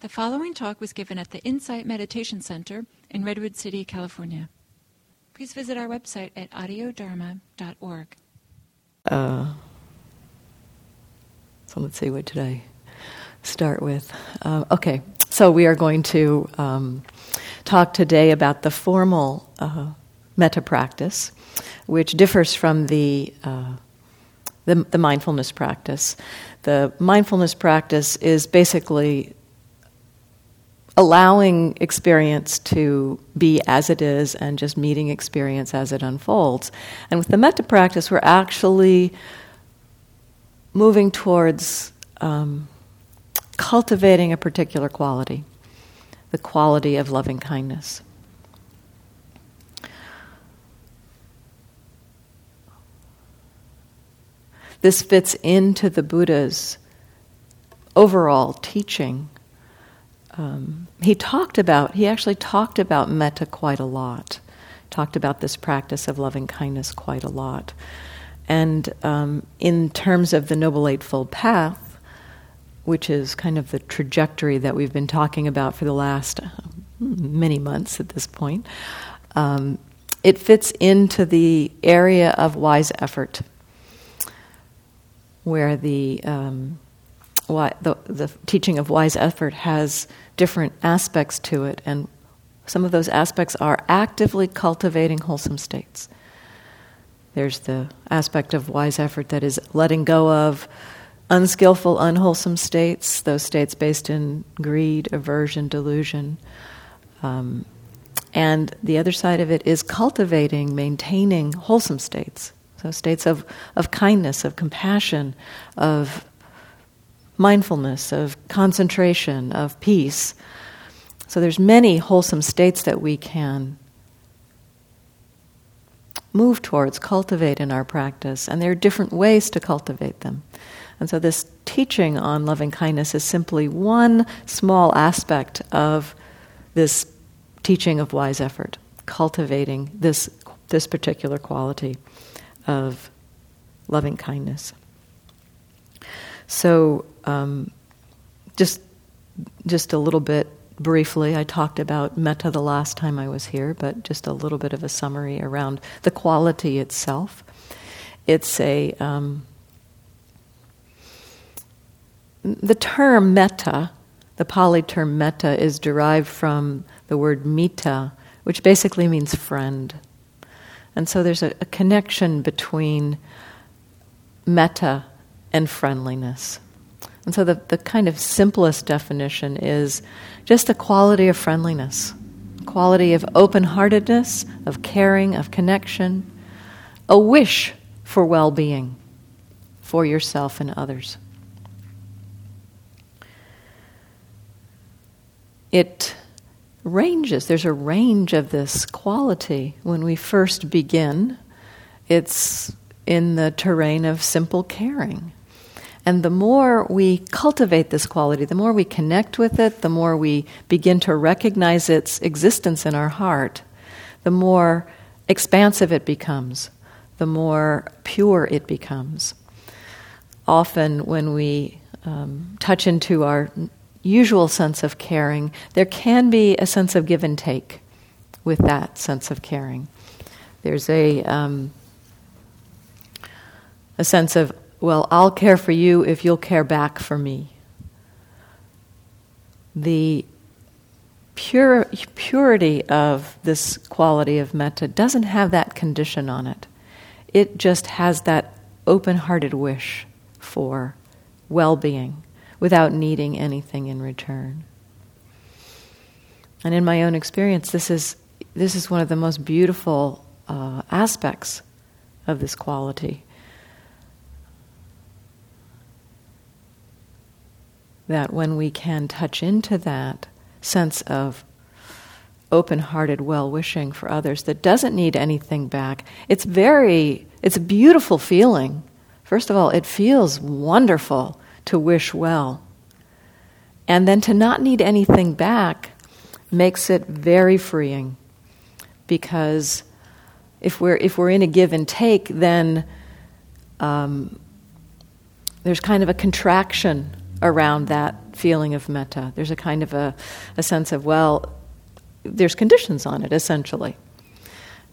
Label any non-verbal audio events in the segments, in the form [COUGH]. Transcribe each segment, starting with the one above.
The following talk was given at the Insight Meditation Center in Redwood City, California. Please visit our website at audiodharma.org. Uh, so let's see, what did I start with? Uh, okay, so we are going to um, talk today about the formal uh, metta practice, which differs from the, uh, the, the mindfulness practice. The mindfulness practice is basically allowing experience to be as it is and just meeting experience as it unfolds. And with the metta practice, we're actually moving towards um, cultivating a particular quality, the quality of loving kindness. This fits into the Buddha's overall teaching um, he talked about, he actually talked about metta quite a lot, talked about this practice of loving kindness quite a lot. And um, in terms of the Noble Eightfold Path, which is kind of the trajectory that we've been talking about for the last uh, many months at this point, um, it fits into the area of wise effort, where the um, the, the teaching of wise effort has different aspects to it, and some of those aspects are actively cultivating wholesome states. There's the aspect of wise effort that is letting go of unskillful, unwholesome states, those states based in greed, aversion, delusion. Um, and the other side of it is cultivating, maintaining wholesome states. So, states of, of kindness, of compassion, of mindfulness, of concentration, of peace. So there's many wholesome states that we can move towards, cultivate in our practice, and there are different ways to cultivate them. And so this teaching on loving kindness is simply one small aspect of this teaching of wise effort, cultivating this this particular quality of loving kindness. So, um, just just a little bit briefly, I talked about metta the last time I was here, but just a little bit of a summary around the quality itself. It's a um, the term metta, the Pali term metta, is derived from the word mitta, which basically means friend. And so there's a, a connection between metta and friendliness. And so the, the kind of simplest definition is just the quality of friendliness, quality of open heartedness, of caring, of connection, a wish for well being for yourself and others. It ranges, there's a range of this quality. When we first begin, it's in the terrain of simple caring and the more we cultivate this quality, the more we connect with it, the more we begin to recognize its existence in our heart, the more expansive it becomes, the more pure it becomes. Often, when we um, touch into our usual sense of caring, there can be a sense of give and take with that sense of caring. There's a um, a sense of well, I'll care for you if you'll care back for me. The pure, purity of this quality of metta doesn't have that condition on it. It just has that open hearted wish for well being without needing anything in return. And in my own experience, this is, this is one of the most beautiful uh, aspects of this quality. That when we can touch into that sense of open hearted well wishing for others that doesn't need anything back, it's very, it's a beautiful feeling. First of all, it feels wonderful to wish well. And then to not need anything back makes it very freeing because if we're, if we're in a give and take, then um, there's kind of a contraction around that feeling of metta. There's a kind of a, a sense of, well, there's conditions on it, essentially.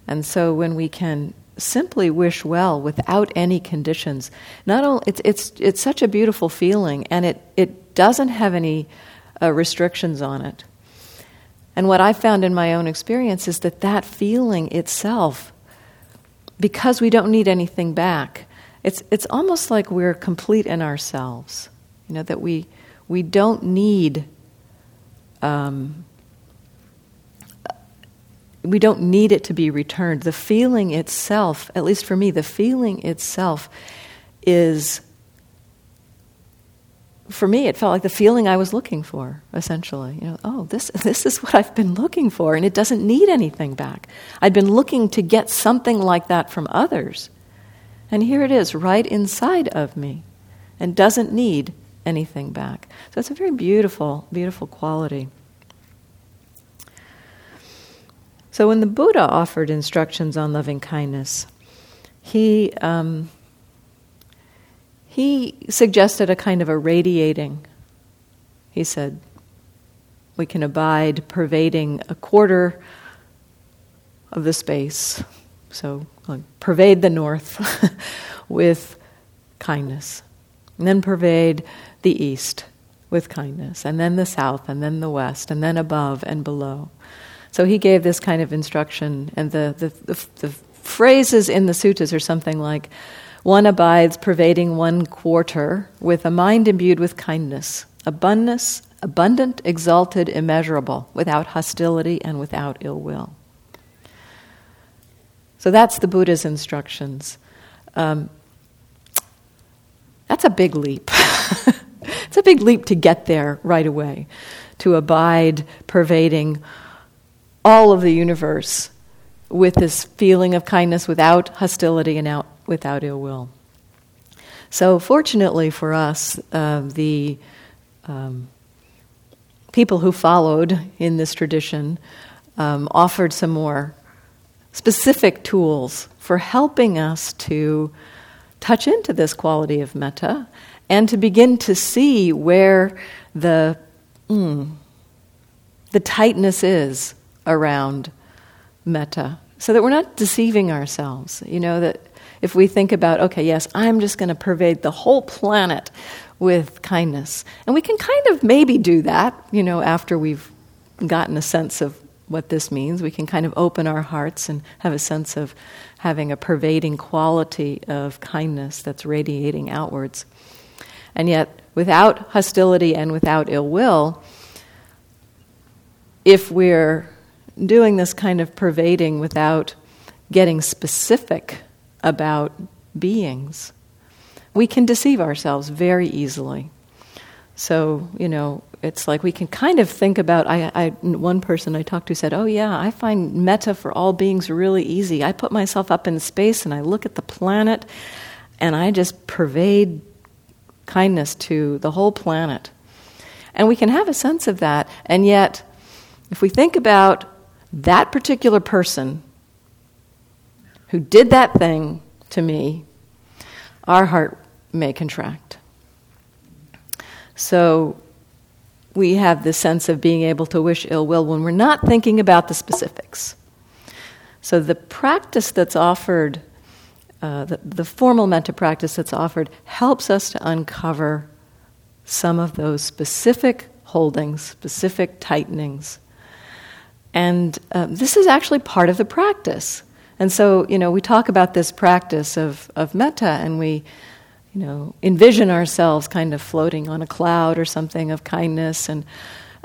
And so when we can simply wish well without any conditions, not only it's it's it's such a beautiful feeling, and it it doesn't have any uh, restrictions on it. And what I found in my own experience is that that feeling itself, because we don't need anything back, it's it's almost like we're complete in ourselves. You know that we we don't need. Um, we don't need it to be returned. The feeling itself, at least for me, the feeling itself is, for me, it felt like the feeling I was looking for, essentially. You know, oh, this, [LAUGHS] this is what I've been looking for, and it doesn't need anything back. I'd been looking to get something like that from others, and here it is, right inside of me, and doesn't need anything back. So it's a very beautiful, beautiful quality. So when the Buddha offered instructions on loving kindness, he um, he suggested a kind of a radiating. He said, "We can abide pervading a quarter of the space, so like, pervade the north [LAUGHS] with kindness, and then pervade the east with kindness, and then the south, and then the west, and then above and below." So he gave this kind of instruction, and the, the, the, the phrases in the suttas are something like one abides pervading one quarter with a mind imbued with kindness, abundance, abundant, exalted, immeasurable, without hostility and without ill will. So that's the Buddha's instructions. Um, that's a big leap. [LAUGHS] it's a big leap to get there right away, to abide pervading all of the universe with this feeling of kindness without hostility and out, without ill will. So, fortunately for us, uh, the um, people who followed in this tradition um, offered some more specific tools for helping us to touch into this quality of metta and to begin to see where the mm, the tightness is around metta so that we're not deceiving ourselves. You know, that if we think about, okay, yes, I'm just going to pervade the whole planet with kindness. And we can kind of maybe do that, you know, after we've gotten a sense of what this means. We can kind of open our hearts and have a sense of having a pervading quality of kindness that's radiating outwards. And yet, without hostility and without ill will, if we're doing this kind of pervading without getting specific about beings, we can deceive ourselves very easily. So, you know, it's like we can kind of think about. I, I, one person I talked to said, Oh, yeah, I find metta for all beings really easy. I put myself up in space and I look at the planet and I just pervade kindness to the whole planet. And we can have a sense of that, and yet, if we think about that particular person who did that thing to me, our heart may contract. So we have this sense of being able to wish ill will when we're not thinking about the specifics. So the practice that's offered, uh, the, the formal metta practice that's offered, helps us to uncover some of those specific holdings, specific tightenings and uh, this is actually part of the practice. And so, you know, we talk about this practice of, of metta and we, you know, envision ourselves kind of floating on a cloud or something of kindness and,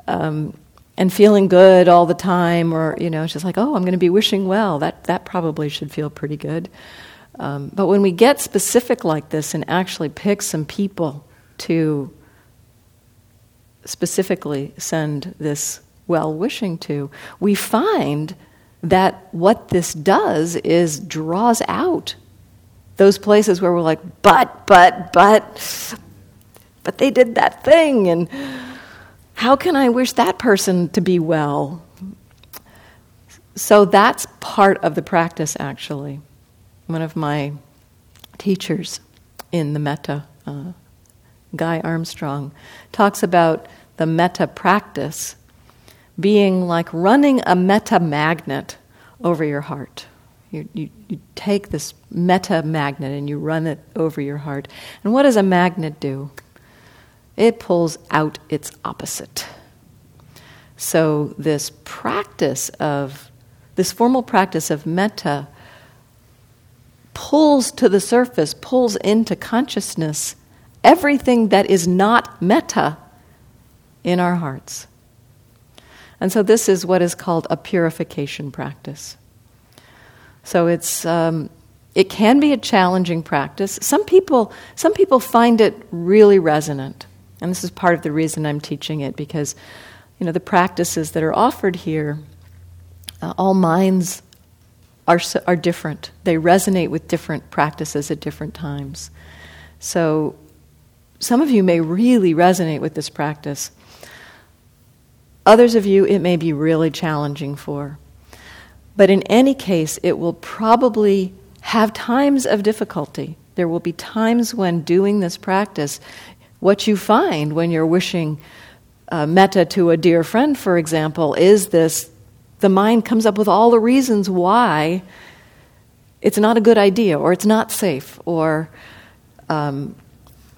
um, and feeling good all the time, or, you know, just like, oh, I'm going to be wishing well. That, that probably should feel pretty good. Um, but when we get specific like this and actually pick some people to specifically send this well wishing to, we find that what this does is draws out those places where we're like, but, but, but, but they did that thing, and how can I wish that person to be well? So that's part of the practice, actually. One of my teachers in the metta uh, Guy Armstrong, talks about the metta practice being like running a metta magnet over your heart. You, you, you take this metta magnet and you run it over your heart. And what does a magnet do? It pulls out its opposite. So, this practice of, this formal practice of metta pulls to the surface, pulls into consciousness everything that is not metta in our hearts. And so, this is what is called a purification practice. So it's um, it can be a challenging practice. Some people some people find it really resonant, and this is part of the reason I'm teaching it because you know the practices that are offered here, uh, all minds are are different. They resonate with different practices at different times. So some of you may really resonate with this practice. Others of you, it may be really challenging for. But in any case, it will probably have times of difficulty. There will be times when doing this practice, what you find when you're wishing uh, metta to a dear friend, for example, is this the mind comes up with all the reasons why it's not a good idea, or it's not safe, or um,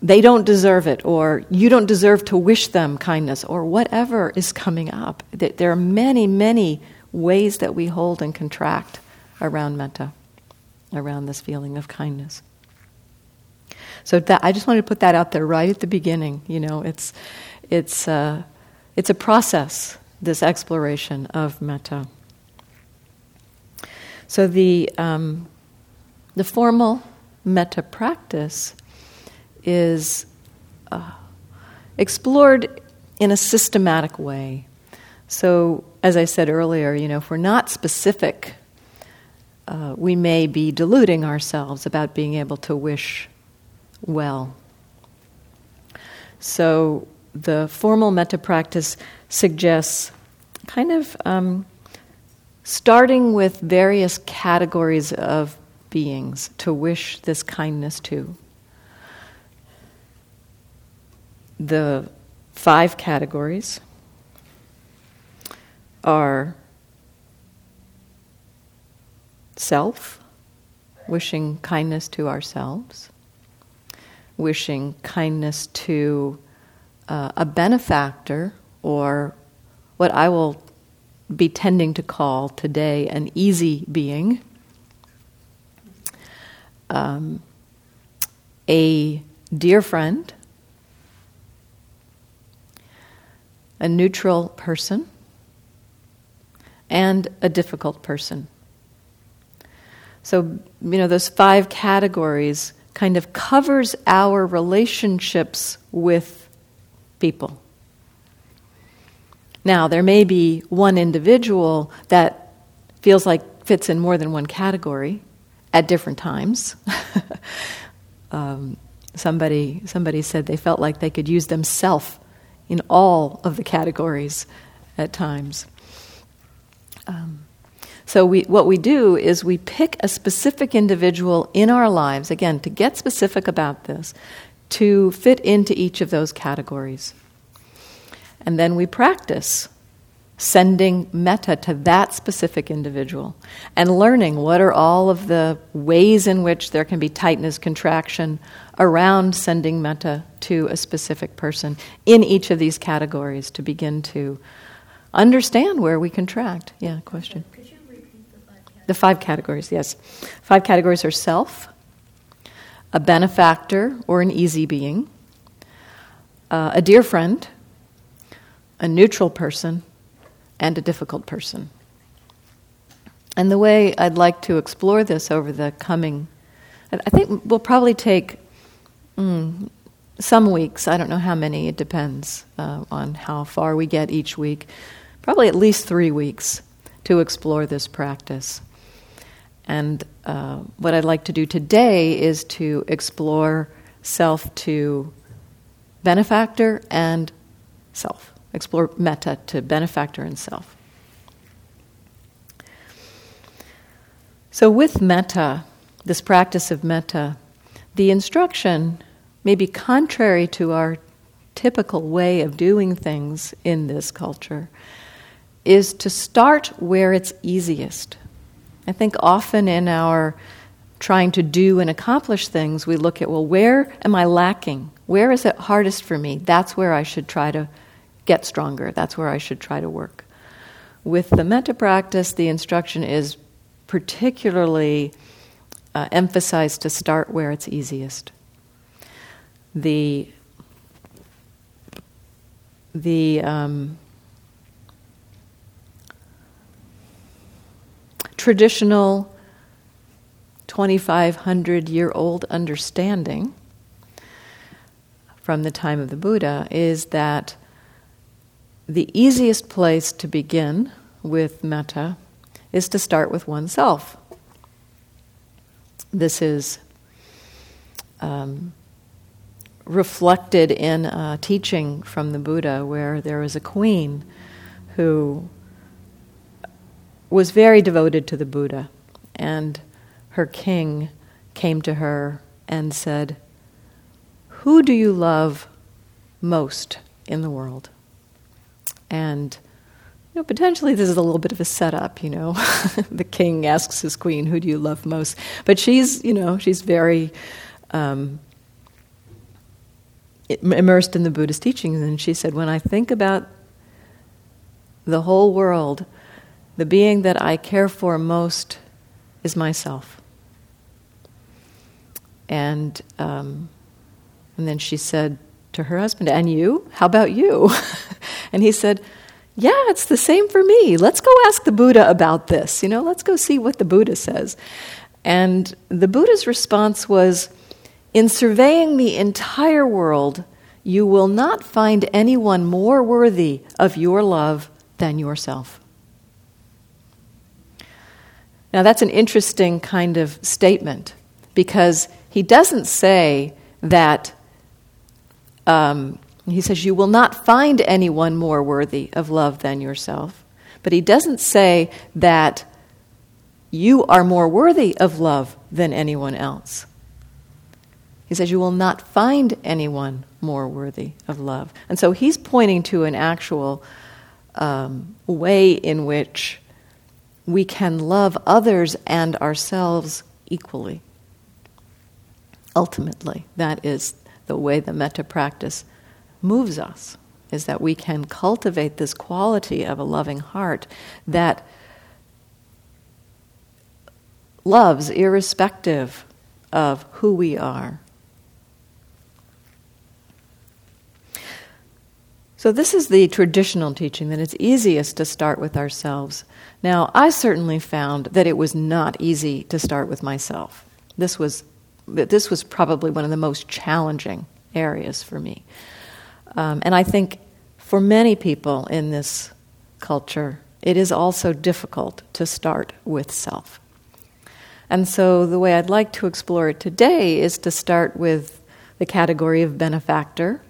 they don't deserve it, or you don't deserve to wish them kindness, or whatever is coming up. There are many, many ways that we hold and contract around metta, around this feeling of kindness. So that, I just wanted to put that out there right at the beginning. You know, it's it's uh, it's a process. This exploration of metta. So the um, the formal metta practice is uh, explored in a systematic way. So as I said earlier, you know, if we're not specific, uh, we may be deluding ourselves about being able to wish well. So the formal metta practice suggests kind of um, starting with various categories of beings to wish this kindness to. The five categories are self, wishing kindness to ourselves, wishing kindness to uh, a benefactor, or what I will be tending to call today an easy being, um, a dear friend, a neutral person and a difficult person. So, you know, those five categories kind of covers our relationships with people. Now, there may be one individual that feels like fits in more than one category at different times. [LAUGHS] um, somebody, somebody said they felt like they could use themselves in all of the categories at times. Um, so we, what we do is we pick a specific individual in our lives, again, to get specific about this, to fit into each of those categories. And then we practice sending metta to that specific individual and learning what are all of the ways in which there can be tightness, contraction around sending metta to a specific person in each of these categories to begin to understand where we contract. Yeah, question. Could you repeat the five categories? The five categories, yes. Five categories are self, a benefactor or an easy being, uh, a dear friend, a neutral person, and a difficult person. And the way I'd like to explore this over the coming, I think we'll probably take mm, some weeks, I don't know how many, it depends uh, on how far we get each week probably at least three weeks to explore this practice. And uh, what I'd like to do today is to explore self to benefactor and self. Explore metta to benefactor and self. So, with metta, this practice of metta, the instruction may be contrary to our typical way of doing things in this culture, is to start where it's easiest. I think often in our trying to do and accomplish things, we look at, well, where am I lacking? Where is it hardest for me? That's where I should try to get stronger. That's where I should try to work. With the metta practice, the instruction is particularly uh, emphasized to start where it's easiest. The the um, traditional 2,500 year old understanding from the time of the Buddha is that the easiest place to begin with metta is to start with oneself. This is um, reflected in a teaching from the Buddha where there was a queen who was very devoted to the Buddha, and her king came to her and said, Who do you love most in the world? And you know, potentially this is a little bit of a setup, you know. [LAUGHS] the king asks his queen, Who do you love most? But she's, you know, she's very um, immersed in the Buddhist teachings, and she said, When I think about the whole world, the being that I care for most is myself. And, um, and then she said to her husband, And you? How about you? [LAUGHS] and he said, Yeah, it's the same for me. Let's go ask the Buddha about this. You know, let's go see what the Buddha says. And the Buddha's response was In surveying the entire world, you will not find anyone more worthy of your love than yourself. Now, that's an interesting kind of statement because he doesn't say that, um, he says, you will not find anyone more worthy of love than yourself. But he doesn't say that you are more worthy of love than anyone else. He says, You will not find anyone more worthy of love. And so he's pointing to an actual um, way in which we can love others and ourselves equally. Ultimately, that is the way the metta practice moves us, is that we can cultivate this quality of a loving heart that loves irrespective of who we are. So, this is the traditional teaching that it's easiest to start with ourselves. Now, I certainly found that it was not easy to start with myself. This was, this was probably one of the most challenging areas for me. Um, and I think for many people in this culture, it is also difficult to start with self. And so, the way I'd like to explore it today is to start with the category of benefactor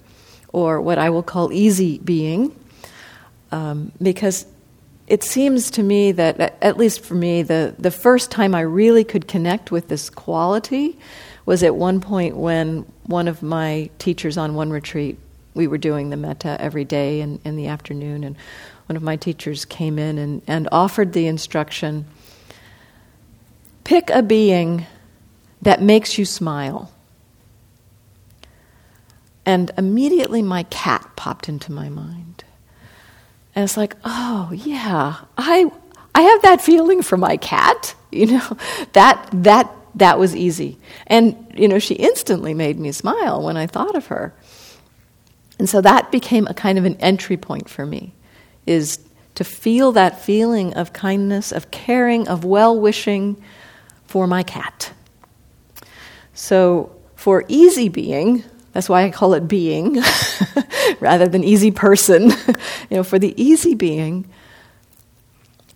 or what I will call easy being, um, because it seems to me that, at least for me, the, the first time I really could connect with this quality was at one point when one of my teachers on one retreat, we were doing the metta every day in, in the afternoon, and one of my teachers came in and, and offered the instruction pick a being that makes you smile. And immediately my cat popped into my mind. And it's like, oh, yeah, I, I have that feeling for my cat. [LAUGHS] You know, that, that, that was easy. And, you know, she instantly made me smile when I thought of her. And so that became a kind of an entry point for me, is to feel that feeling of kindness, of caring, of well wishing for my cat. So for easy being, that's why I call it being [LAUGHS] rather than easy person. [LAUGHS] you know, for the easy being,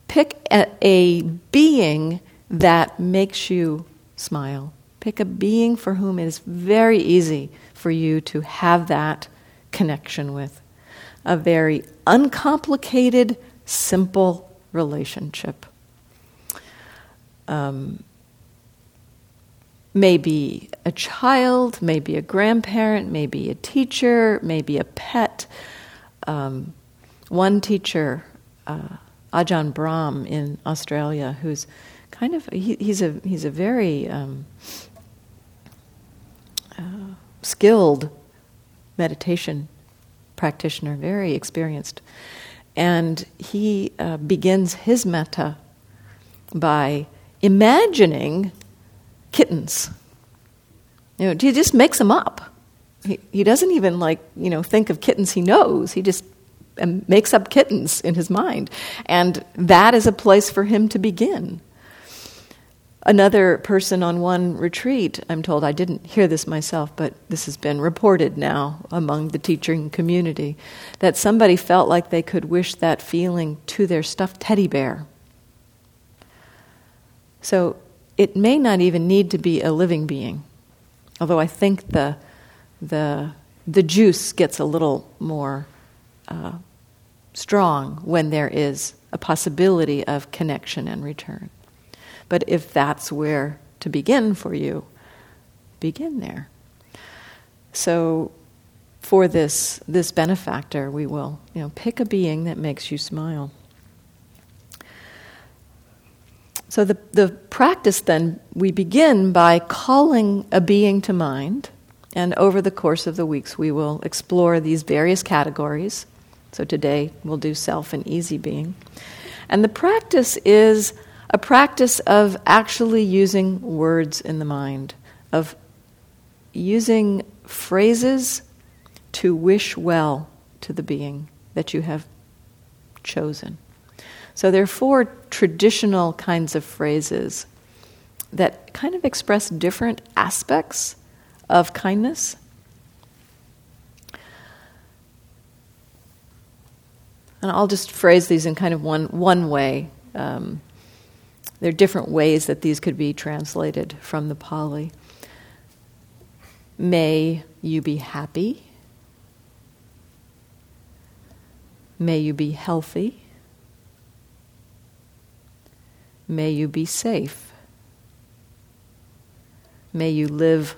pick a, a, being that makes you smile. Pick a being for whom it is very easy for you to have that connection with. A very uncomplicated, simple relationship. Um, maybe a child, maybe a grandparent, maybe a teacher, maybe a pet. Um, one teacher, uh, Ajahn Brahm in Australia, who's kind of he, he's a he's a very um, uh, skilled meditation practitioner, very experienced, and he uh, begins his metta by imagining kittens. You know, he just makes them up. He, he doesn't even like you know think of kittens he knows. He just um, makes up kittens in his mind, and that is a place for him to begin. Another person on one retreat, I'm told, I didn't hear this myself, but this has been reported now among the teaching community, that somebody felt like they could wish that feeling to their stuffed teddy bear. So it may not even need to be a living being, although I think the, the, the juice gets a little more uh, strong when there is a possibility of connection and return. But if that's where to begin for you, begin there. So for this this benefactor, we will, you know, pick a being that makes you smile. So the, the practice then, we begin by calling a being to mind, and over the course of the weeks we will explore these various categories. So today we'll do self and easy being. And the practice is a practice of actually using words in the mind, of using phrases to wish well to the being that you have chosen. So there are four traditional kinds of phrases that kind of express different aspects of kindness. And I'll just phrase these in kind of one, one way. Um, there are different ways that these could be translated from the Pali. May you be happy. May you be healthy. May you be safe. May you live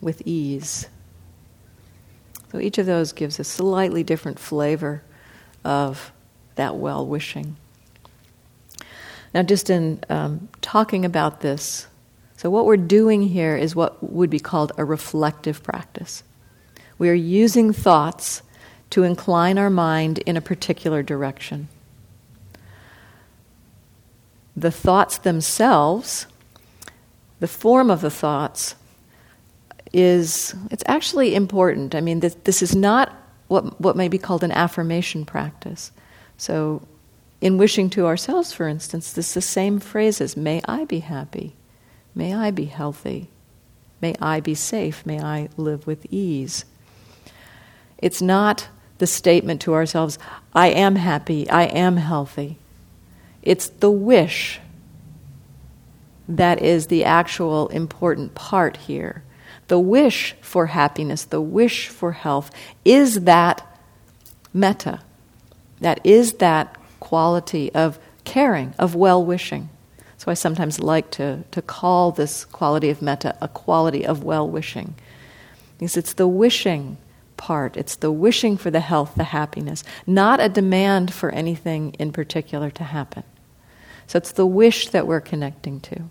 with ease. So each of those gives a slightly different flavor of that well wishing. Now, just in um, talking about this, so what we're doing here is what would be called a reflective practice. We are using thoughts to incline our mind in a particular direction. The thoughts themselves, the form of the thoughts, is it's actually important. I mean, this, this is not what, what may be called an affirmation practice. So in wishing to ourselves, for instance, this is the same phrases May I be happy. May I be healthy. May I be safe. May I live with ease. It's not the statement to ourselves, I am happy, I am healthy. It's the wish that is the actual important part here. The wish for happiness, the wish for health, is that metta. That is that quality of caring, of well wishing. So I sometimes like to, to call this quality of metta a quality of well wishing. Because it's the wishing part, it's the wishing for the health, the happiness, not a demand for anything in particular to happen. So it's the wish that we're connecting to.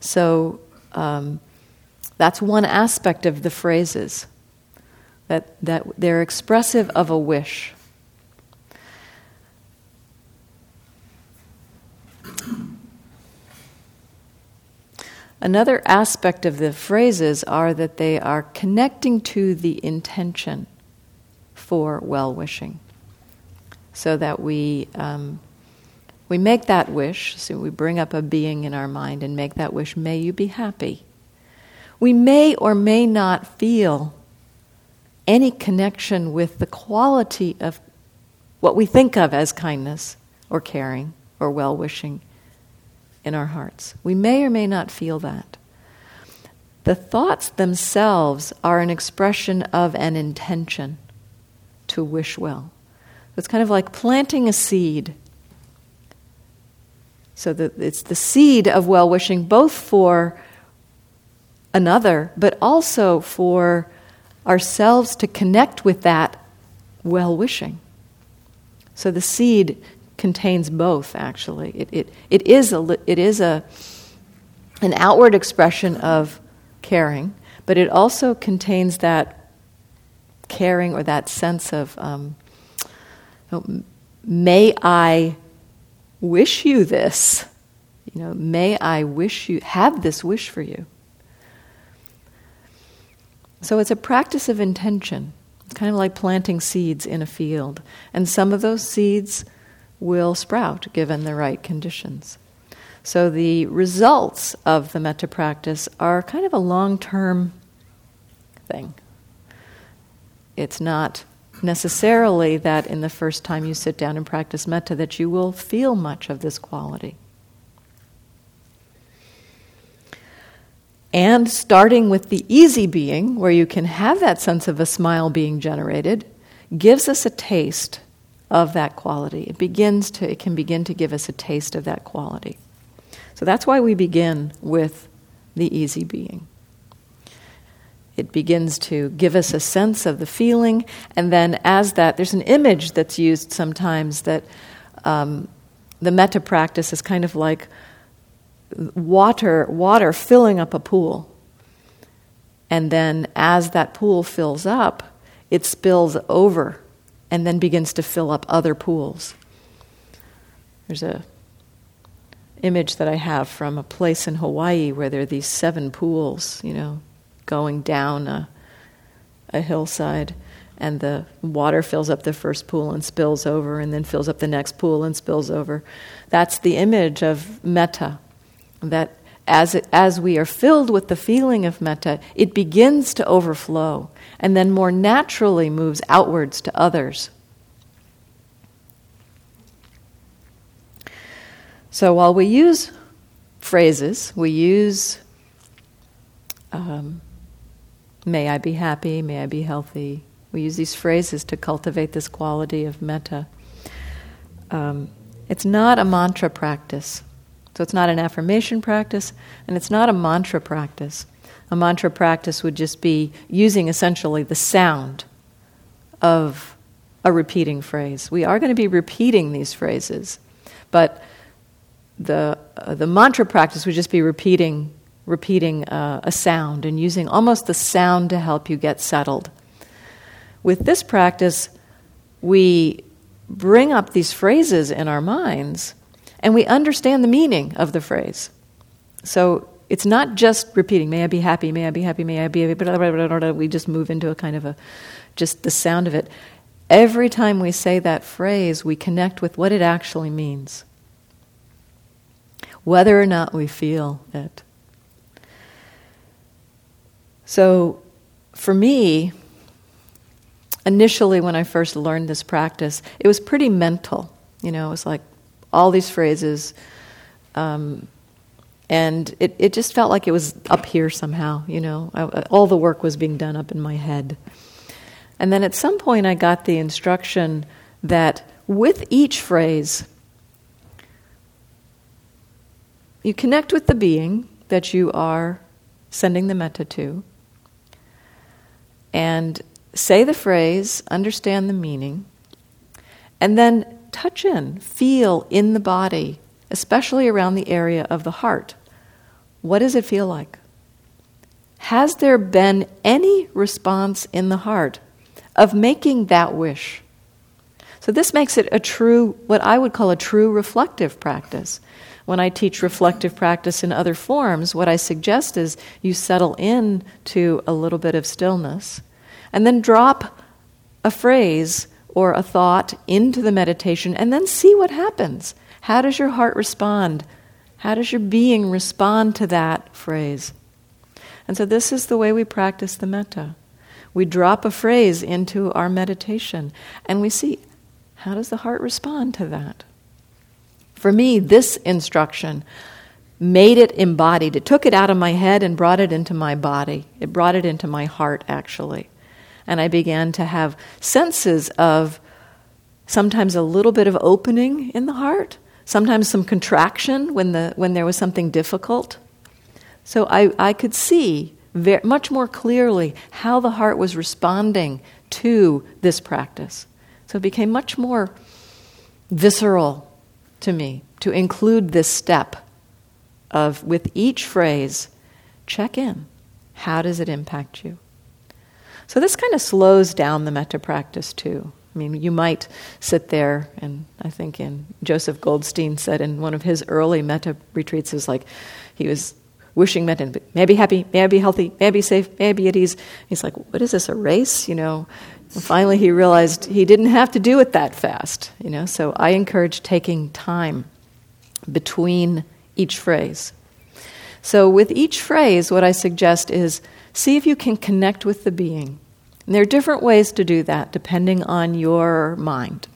So um, that's one aspect of the phrases, that, that they're expressive of a wish. Another aspect of the phrases are that they are connecting to the intention for well wishing. So that we, um, we make that wish, so we bring up a being in our mind and make that wish, may you be happy. We may or may not feel any connection with the quality of what we think of as kindness or caring or well wishing in our hearts. We may or may not feel that. The thoughts themselves are an expression of an intention to wish well. It's kind of like planting a seed. So that it's the seed of well wishing, both for another, but also for ourselves to connect with that well wishing. So the seed contains both, actually. It, it, it is, a, it is a, an outward expression of caring, but it also contains that caring or that sense of, um, may I wish you this? You know, may I wish you, have this wish for you. So it's a practice of intention. It's kind of like planting seeds in a field. And some of those seeds will sprout given the right conditions. So the results of the metta practice are kind of a long term thing. It's not necessarily that in the first time you sit down and practice metta that you will feel much of this quality. And starting with the easy being, where you can have that sense of a smile being generated, gives us a taste of that quality. It begins to, it can begin to give us a taste of that quality. So that's why we begin with the easy being. It begins to give us a sense of the feeling, and then as that, there's an image that's used sometimes that um, the metta practice is kind of like water, water filling up a pool. And then as that pool fills up, it spills over and then begins to fill up other pools. There's a image that I have from a place in Hawaii where there are these seven pools, you know, going down a, a hillside, and the water fills up the first pool and spills over, and then fills up the next pool and spills over. That's the image of metta that as, it, as we are filled with the feeling of metta, it begins to overflow and then more naturally moves outwards to others. So while we use phrases, we use um, may I be happy, may I be healthy. We use these phrases to cultivate this quality of metta. Um, it's not a mantra practice. So it's not an affirmation practice and it's not a mantra practice. A mantra practice would just be using essentially the sound of a repeating phrase. We are going to be repeating these phrases, but the, uh, the mantra practice would just be repeating, repeating uh, a sound and using almost the sound to help you get settled. With this practice, we bring up these phrases in our minds and we understand the meaning of the phrase. So it's not just repeating, may I be happy, may I be happy, may I be happy, but we just move into a kind of a, just the sound of it. Every time we say that phrase, we connect with what it actually means, whether or not we feel it. So for me, initially when I first learned this practice, it was pretty mental. You know, it was like, all these phrases. Um, and it, it just felt like it was up here somehow, you know. I, all the work was being done up in my head. And then at some point, I got the instruction that with each phrase, you connect with the being that you are sending the metta to, and say the phrase, understand the meaning, and then touch in, feel in the body, especially around the area of the heart. What does it feel like? Has there been any response in the heart of making that wish? So, this makes it a true, what I would call a true reflective practice. When I teach reflective practice in other forms, what I suggest is you settle in to a little bit of stillness and then drop a phrase or a thought into the meditation and then see what happens. How does your heart respond? How does your being respond to that phrase? And so, this is the way we practice the metta. We drop a phrase into our meditation and we see how does the heart respond to that? For me, this instruction made it embodied. It took it out of my head and brought it into my body. It brought it into my heart, actually and I began to have senses of sometimes a little bit of opening in the heart, sometimes some contraction when, the, when there was something difficult. So I, I could see very, much more clearly how the heart was responding to this practice. So it became much more visceral to me to include this step of, with each phrase, check in. How does it impact you? So this kind of slows down the metta practice too. I mean, you might sit there, and I think in Joseph Goldstein said in one of his early metta retreats, is like he was wishing metta, may I be happy, may I be healthy, may I be safe, may I be at ease. He's like, what is this, a race? You know. And finally, he realized he didn't have to do it that fast. You know. So I encourage taking time between each phrase. So with each phrase, what I suggest is see if you can connect with the being and there are different ways to do that depending on your mind.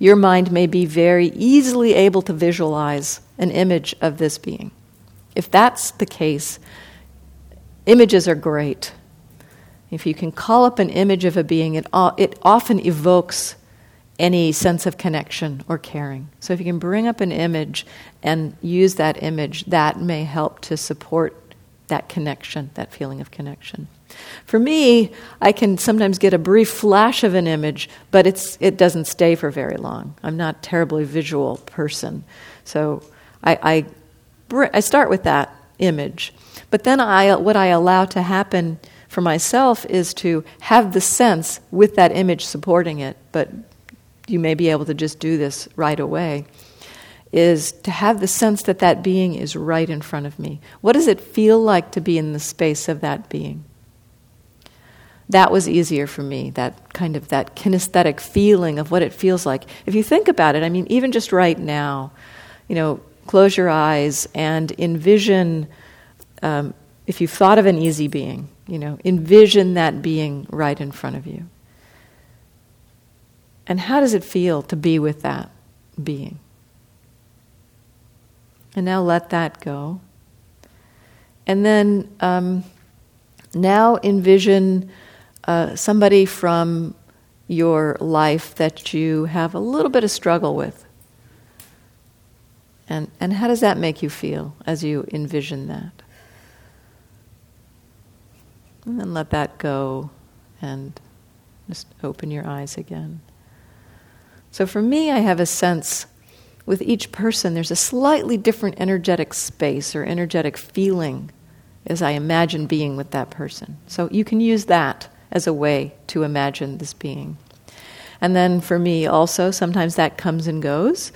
Your mind may be very easily able to visualize an image of this being. If that's the case, images are great. If you can call up an image of a being, it, it often evokes any sense of connection or caring. So if you can bring up an image and use that image, that may help to support that connection, that feeling of connection. For me, I can sometimes get a brief flash of an image, but it's, it doesn't stay for very long. I'm not a terribly visual person. So I, I, I start with that image. But then I, what I allow to happen for myself is to have the sense with that image supporting it, but you may be able to just do this right away, is to have the sense that that being is right in front of me. What does it feel like to be in the space of that being? that was easier for me that kind of that kinesthetic feeling of what it feels like if you think about it i mean even just right now you know close your eyes and envision um, if you've thought of an easy being you know envision that being right in front of you and how does it feel to be with that being and now let that go and then um, now envision uh, somebody from your life that you have a little bit of struggle with. And, and how does that make you feel as you envision that? And then let that go and just open your eyes again. So for me, I have a sense with each person, there's a slightly different energetic space or energetic feeling as I imagine being with that person. So you can use that as a way to imagine this being. And then for me also, sometimes that comes and goes.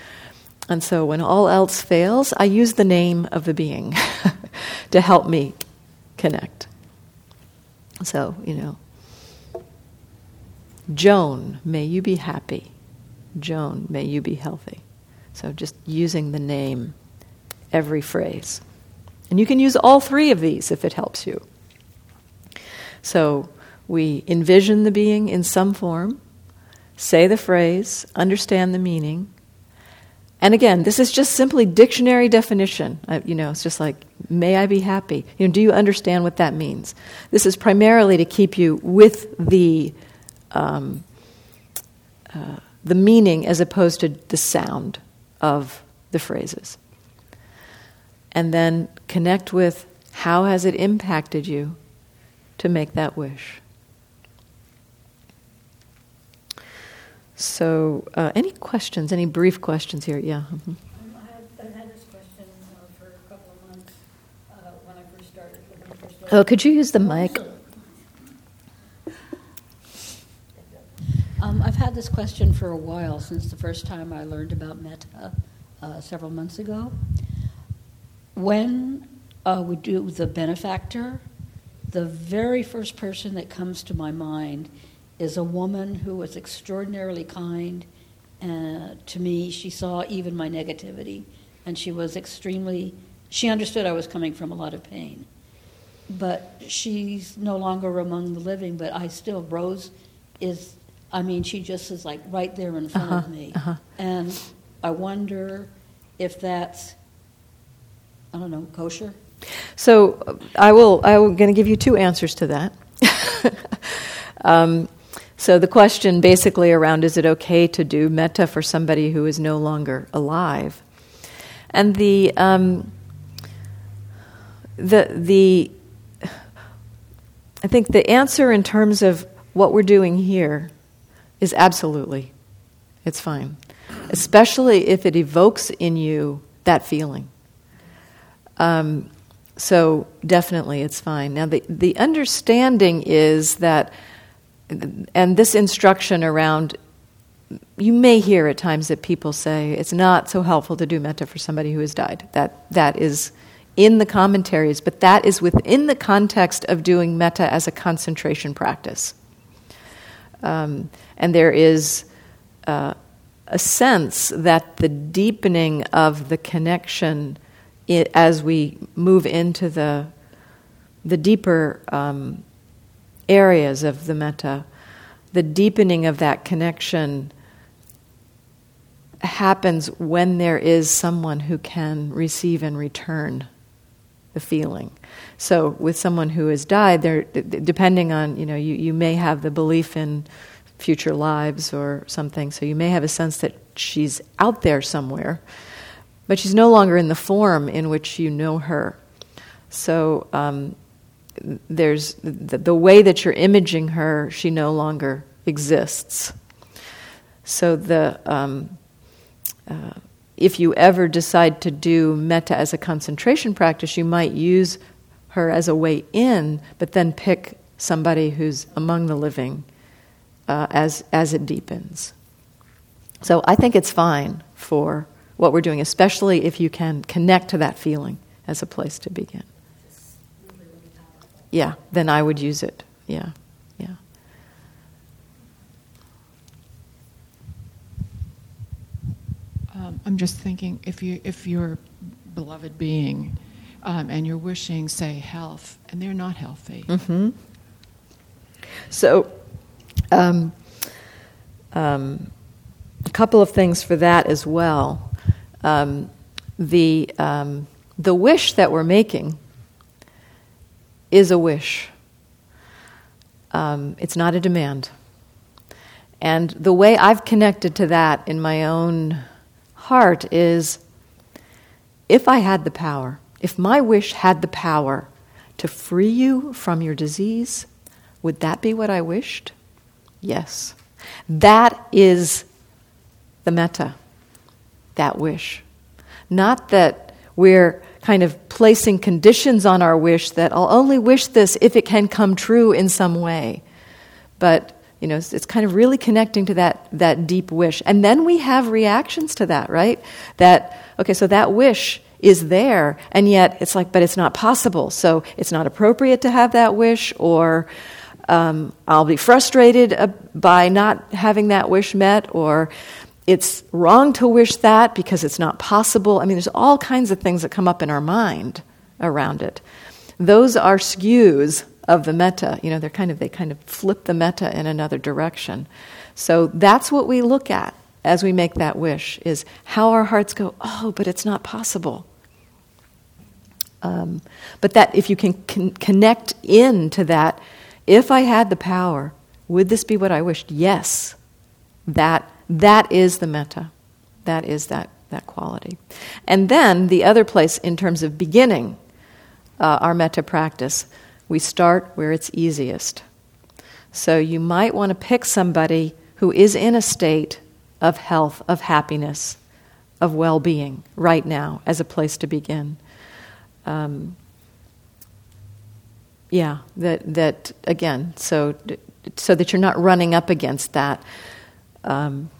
And so when all else fails, I use the name of the being [LAUGHS] to help me connect. So, you know, Joan, may you be happy. Joan, may you be healthy. So just using the name every phrase. And you can use all three of these if it helps you. So, we envision the being in some form, say the phrase, understand the meaning. And again, this is just simply dictionary definition. Uh, you know, it's just like, may I be happy? You know, do you understand what that means? This is primarily to keep you with the, um, uh, the meaning as opposed to the sound of the phrases. And then connect with how has it impacted you to make that wish. So, uh, any questions? Any brief questions here? Yeah. Mm-hmm. Um, I've had this question for a couple of months when I first started. Oh, could you use the mic? Um, I've had this question for a while since the first time I learned about metta uh, several months ago. When uh, we do the benefactor, the very first person that comes to my mind is a woman who was extraordinarily kind uh, to me. She saw even my negativity, and she was extremely, she understood I was coming from a lot of pain. But she's no longer among the living, but I still, Rose is, I mean, she just is like right there in front uh-huh, of me. Uh-huh. And I wonder if that's, I don't know, kosher? So I will. I'm going to give you two answers to that. [LAUGHS] um, so the question basically around is it okay to do metta for somebody who is no longer alive? And the um, the the I think the answer in terms of what we're doing here is absolutely. It's fine. Especially if it evokes in you that feeling. Um, so definitely it's fine. Now, the, the understanding is that, and this instruction around, you may hear at times that people say it's not so helpful to do metta for somebody who has died. That, that is in the commentaries, but that is within the context of doing metta as a concentration practice. Um, and there is uh, a sense that the deepening of the connection it, as we move into the, the deeper um, areas of the metta, the deepening of that connection happens when there is someone who can receive and return the feeling. So, with someone who has died, there, depending on you know, you, you may have the belief in future lives or something. So you may have a sense that she's out there somewhere, but she's no longer in the form in which you know her. So um, there's the, the way that you're imaging her, she no longer exists. So the um, uh, if you ever decide to do metta as a concentration practice, you might use her as a way in, but then pick somebody who's among the living uh, as as it deepens. So I think it's fine for what we're doing, especially if you can connect to that feeling as a place to begin. Yeah, then I would use it. Yeah, yeah. Um, I'm just thinking if you if you're beloved being um, and you're wishing, say, health, and they're not healthy. Mm-hmm. So, um, um, a couple of things for that as well. Um, the, um, the wish that we're making is a wish, it's not a demand. And the way I've connected to that in my own heart is if I had the power, if my wish had the power to free you from your disease, would that be what I wished? Yes. That is the metta, that wish. Not that we're kind of placing conditions on our wish that I'll only wish this if it can come true in some way. But you know, it's, kind of really connecting to that, that deep wish. And then we have reactions to that, right? That, okay, so that wish is there, and yet it's like, but it's not possible. So it's not appropriate to have that wish, or um, I'll be frustrated uh, by not having that wish met, or it's wrong to wish that because it's not possible. I mean, there's all kinds of things that come up in our mind around it. Those are skews of the metta. You know, they're kind of they kind of flip the metta in another direction. So that's what we look at as we make that wish: is how our hearts go. Oh, but it's not possible. Um, but that if you can con- connect into that if I had the power, would this be what I wished? Yes. That, that is the metta. That is that, that quality. And then the other place, in terms of beginning uh, our metta practice, we start where it's easiest. So you might want to pick somebody who is in a state of health, of happiness, of well being right now as a place to begin. Um, yeah, that that again, so so that you're not running up against that. Um,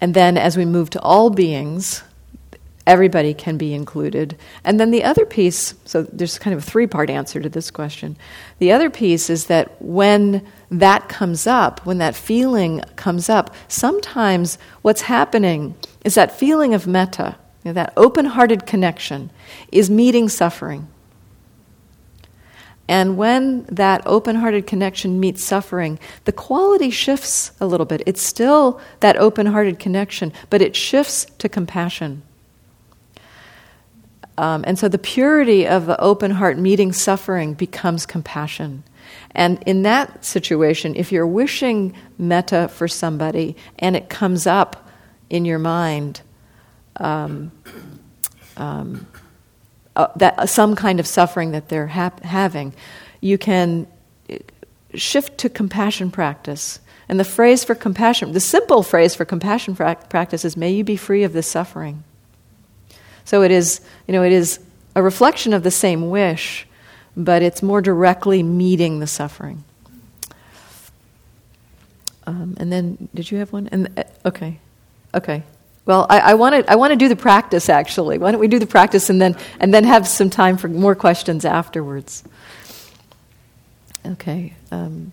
and then as we move to all beings, everybody can be included. And then the other piece, so there's kind of a three part answer to this question. The other piece is that when that comes up, when that feeling comes up, sometimes what's happening is that feeling of metta, you know, that open hearted connection, is meeting suffering. And when that open hearted connection meets suffering, the quality shifts a little bit. It's still that open hearted connection, but it shifts to compassion. Um, and so the purity of the open heart meeting suffering becomes compassion. And in that situation, if you're wishing metta for somebody and it comes up in your mind, um, um, uh, that uh, some kind of suffering that they're ha- having, you can shift to compassion practice. And the phrase for compassion, the simple phrase for compassion practice is, may you be free of this suffering. So it is, you know, it is a reflection of the same wish, but it's more directly meeting the suffering. Um, and then, did you have one? And uh, okay, okay. Well, I, want to I want to do the practice actually. Why don't we do the practice and then and then have some time for more questions afterwards? Okay. Um,